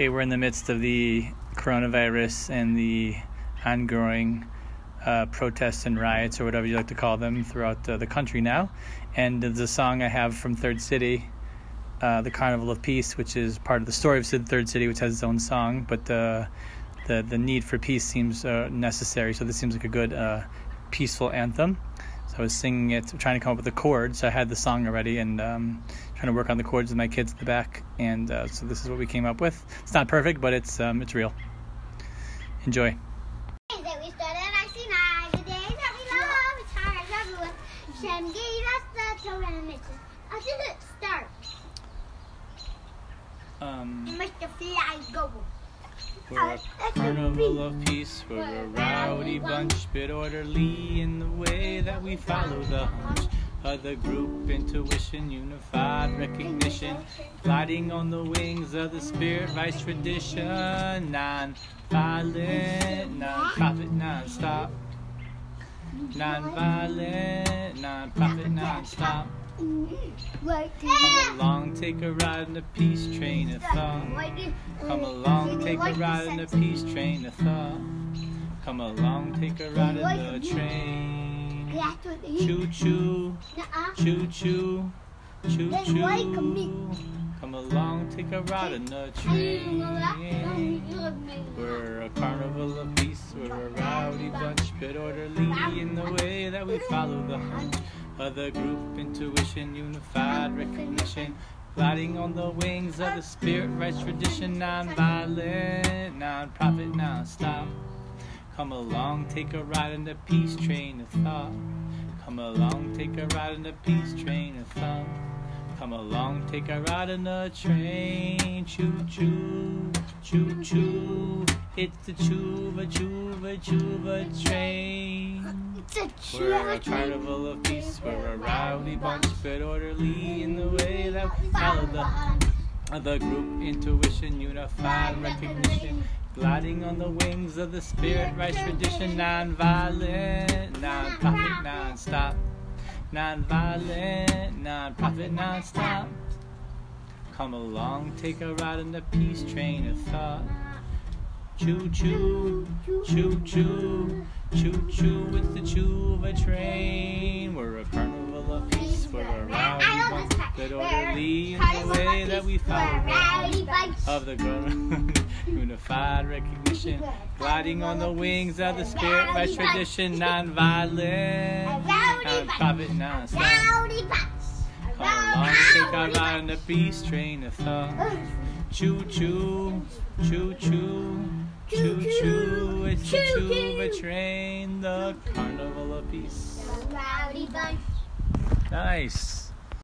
Okay, we're in the midst of the coronavirus and the ongoing uh, protests and riots, or whatever you like to call them, throughout uh, the country now. And a song I have from Third City, uh, the Carnival of Peace, which is part of the story of Third City, which has its own song. But uh, the the need for peace seems uh, necessary, so this seems like a good uh, peaceful anthem. I was singing it, trying to come up with the chords. I had the song already, and um, trying to work on the chords with my kids in the back. And uh, so this is what we came up with. It's not perfect, but it's um, it's real. Enjoy. Days that we started at Sinai, the days that we love, it's hard everyone. Shem gave us the Torah and mission. How did it start? Um, Make the go. We're a carnival of peace. We're a rowdy bunch, bit orderly in the way that we follow the hunch. Of the group intuition, unified recognition, gliding on the wings of the spirit, vice tradition, non-violent, non-profit, non-stop, non-violent, non-profit, non-stop. Come along, take a ride in the peace train of thought. Come along, take a ride in the peace train of thought. Come along, take a ride in the train. Choo choo, choo choo, choo choo. Come along, take a ride in the train. We're a carnival of peace. We're a rowdy bunch, but orderly in the way that we follow the hunch. Other group intuition, unified recognition. Gliding on the wings of the spirit, rights tradition, non-violent, non-profit, non-stop. Come along, take a ride in the peace train of thought. Come along, take a ride in the peace train of thought. Come along, take a ride in the train. Choo choo, choo choo. It's the chuva chuva chuva train. We're a carnival of peace. We're a rowdy bunch, but orderly in the way that we follow the other group intuition, unified recognition. Gliding on the wings of the spirit, right tradition, non-violent, non-profit, non-stop. Non-violent, non-profit, non-stop. Come along, take a ride in the peace train of thought. Choo choo, choo choo, choo choo, it's the choo of a train. We're a carnival of peace, we're a rowdy bunch, good orderly in the way that we follow of the grown unified recognition, gliding on the wings of the spirit by tradition, non-violent, non-profit, non-stop. Come along, take our ride on the peace train of thought. Choo choo, choo choo, choo choo, it's the Chuva train, the carnival of peace. Rowdy bunch. Nice.